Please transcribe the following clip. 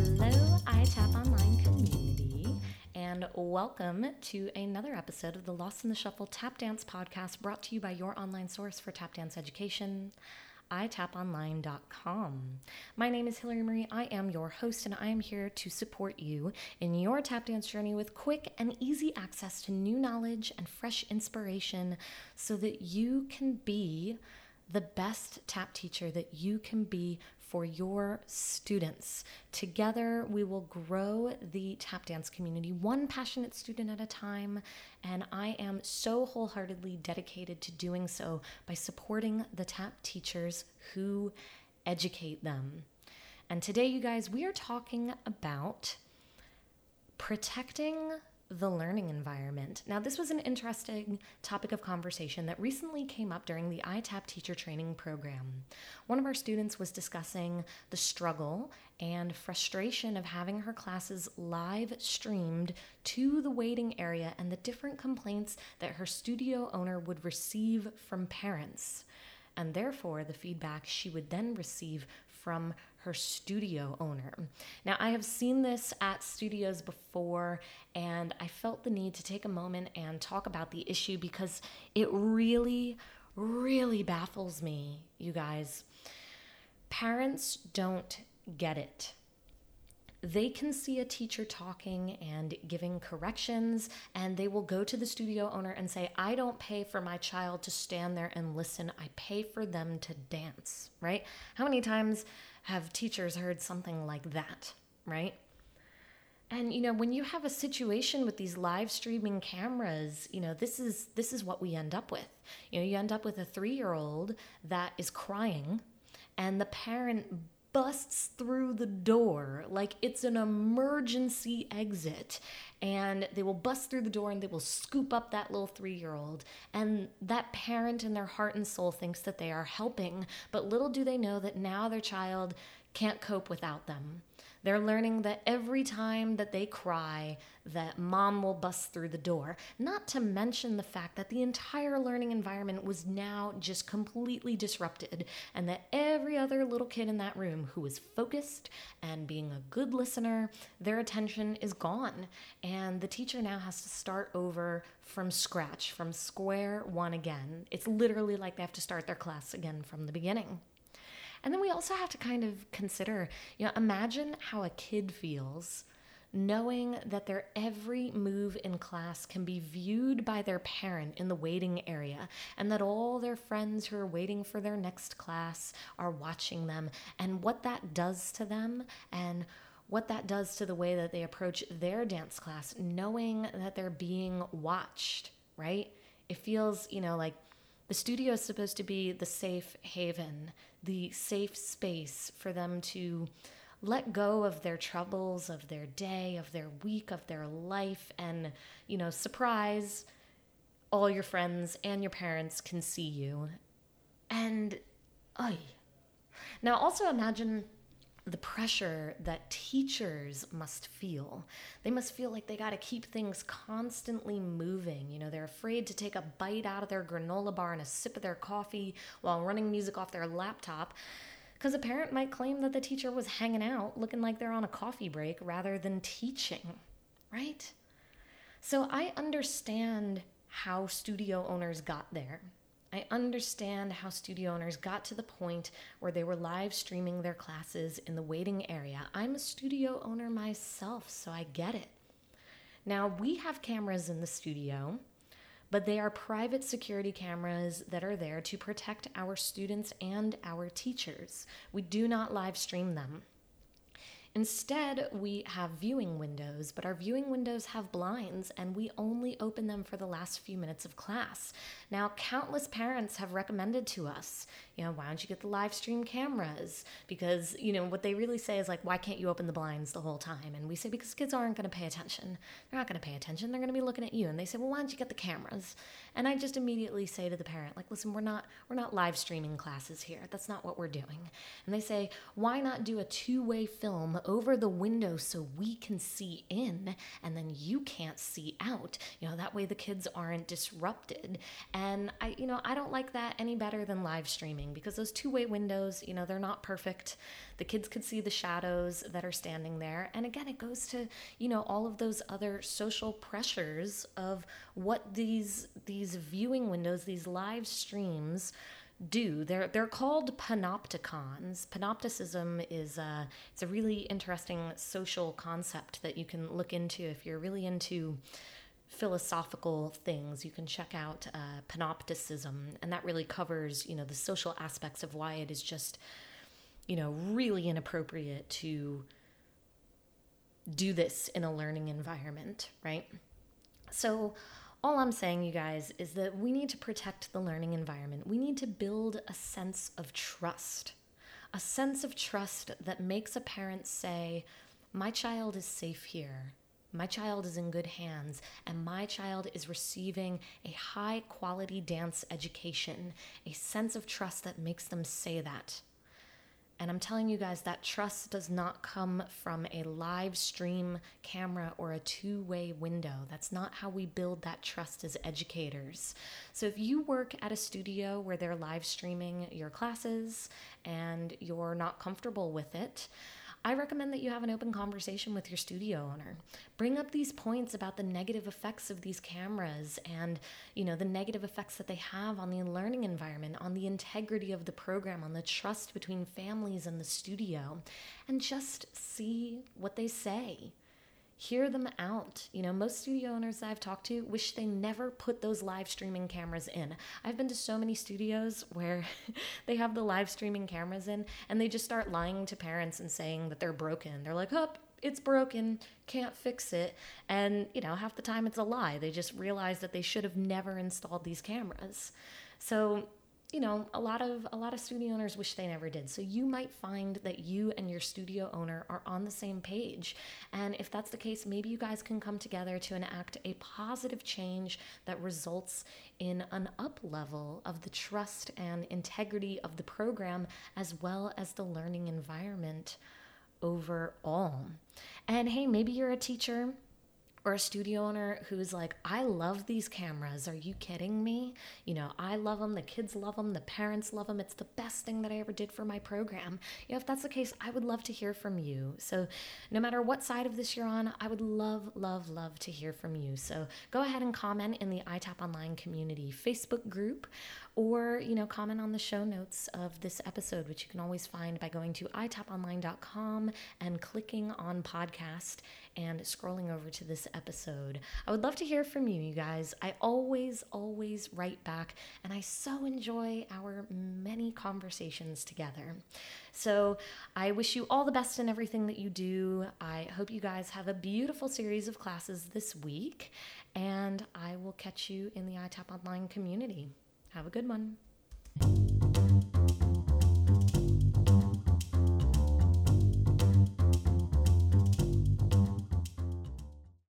Hello, iTap Online community, and welcome to another episode of the Lost in the Shuffle Tap Dance podcast brought to you by your online source for tap dance education itaponline.com. My name is Hillary Marie. I am your host, and I am here to support you in your tap dance journey with quick and easy access to new knowledge and fresh inspiration so that you can be the best tap teacher that you can be for your students. Together, we will grow the tap dance community one passionate student at a time, and I am so wholeheartedly dedicated to doing so by supporting the tap teachers who educate them. And today, you guys, we are talking about protecting the learning environment. Now, this was an interesting topic of conversation that recently came up during the ITAP teacher training program. One of our students was discussing the struggle and frustration of having her classes live streamed to the waiting area and the different complaints that her studio owner would receive from parents. And therefore, the feedback she would then receive from her studio owner. Now, I have seen this at studios before, and I felt the need to take a moment and talk about the issue because it really, really baffles me, you guys. Parents don't get it they can see a teacher talking and giving corrections, and they will go to the studio owner and say, I don't pay for my child to stand there and listen. I pay for them to dance, right? How many times have teachers heard something like that, right? And you know, when you have a situation with these live streaming cameras, you know, this is this is what we end up with. You know, you end up with a 3-year-old that is crying and the parent busts through the door like it's an emergency exit. And they will bust through the door and they will scoop up that little 3-year-old and that parent in their heart and soul thinks that they are helping but little do they know that now their child can't cope without them they're learning that every time that they cry, that mom will bust through the door. Not to mention the fact that the entire learning environment was now just completely disrupted, and that every other little kid in that room who was focused and being a good listener, their attention is gone. And the teacher now has to start over from scratch, from square one again. It's literally like they have to start their class again from the beginning. And then we also have to kind of consider, you know, imagine how a kid feels knowing that their every move in class can be viewed by their parent in the waiting area and that all their friends who are waiting for their next class are watching them and what that does to them and what that does to the way that they approach their dance class knowing that they're being watched right? It feels you know like the studio is supposed to be the safe haven the safe space for them to let go of their troubles, of their day, of their week, of their life, and, you know, surprise, all your friends and your parents can see you. And, ay. Now, also imagine the pressure that teachers must feel. They must feel like they got to keep things constantly moving. You know, they're afraid to take a bite out of their granola bar and a sip of their coffee while running music off their laptop. Because a parent might claim that the teacher was hanging out looking like they're on a coffee break rather than teaching, right? So I understand how studio owners got there. I understand how studio owners got to the point where they were live streaming their classes in the waiting area. I'm a studio owner myself, so I get it. Now, we have cameras in the studio, but they are private security cameras that are there to protect our students and our teachers. We do not live stream them. Instead, we have viewing windows, but our viewing windows have blinds and we only open them for the last few minutes of class. Now, countless parents have recommended to us, you know, why don't you get the live stream cameras? Because, you know, what they really say is like, why can't you open the blinds the whole time? And we say, because kids aren't going to pay attention. They're not going to pay attention. They're going to be looking at you. And they say, well, why don't you get the cameras? And I just immediately say to the parent, like, listen, we're not, we're not live streaming classes here. That's not what we're doing. And they say, why not do a two way film over the window so we can see in and then you can't see out. You know, that way the kids aren't disrupted. And I, you know, I don't like that any better than live streaming because those two way windows, you know, they're not perfect. The kids could see the shadows that are standing there. And again, it goes to, you know, all of those other social pressures of what these these viewing windows, these live streams do. They're they're called panopticons. Panopticism is a it's a really interesting social concept that you can look into if you're really into philosophical things. You can check out uh, panopticism, and that really covers you know the social aspects of why it is just you know really inappropriate to do this in a learning environment, right? So all I'm saying, you guys, is that we need to protect the learning environment. We need to build a sense of trust, a sense of trust that makes a parent say, My child is safe here. My child is in good hands, and my child is receiving a high quality dance education, a sense of trust that makes them say that. And I'm telling you guys, that trust does not come from a live stream camera or a two way window. That's not how we build that trust as educators. So if you work at a studio where they're live streaming your classes and you're not comfortable with it, I recommend that you have an open conversation with your studio owner. Bring up these points about the negative effects of these cameras and, you know, the negative effects that they have on the learning environment, on the integrity of the program, on the trust between families and the studio, and just see what they say hear them out. You know, most studio owners I've talked to wish they never put those live streaming cameras in. I've been to so many studios where they have the live streaming cameras in and they just start lying to parents and saying that they're broken. They're like, "Up, oh, it's broken, can't fix it." And, you know, half the time it's a lie. They just realize that they should have never installed these cameras. So, you know a lot of a lot of studio owners wish they never did. So you might find that you and your studio owner are on the same page. And if that's the case maybe you guys can come together to enact a positive change that results in an up level of the trust and integrity of the program as well as the learning environment overall. And hey maybe you're a teacher or a studio owner who's like, I love these cameras. Are you kidding me? You know, I love them. The kids love them. The parents love them. It's the best thing that I ever did for my program. You know, if that's the case, I would love to hear from you. So, no matter what side of this you're on, I would love, love, love to hear from you. So, go ahead and comment in the iTap Online community Facebook group or, you know, comment on the show notes of this episode, which you can always find by going to itaponline.com and clicking on podcast and scrolling over to this episode. I would love to hear from you, you guys. I always, always write back, and I so enjoy our many conversations together. So I wish you all the best in everything that you do. I hope you guys have a beautiful series of classes this week, and I will catch you in the iTap Online community. Have a good one.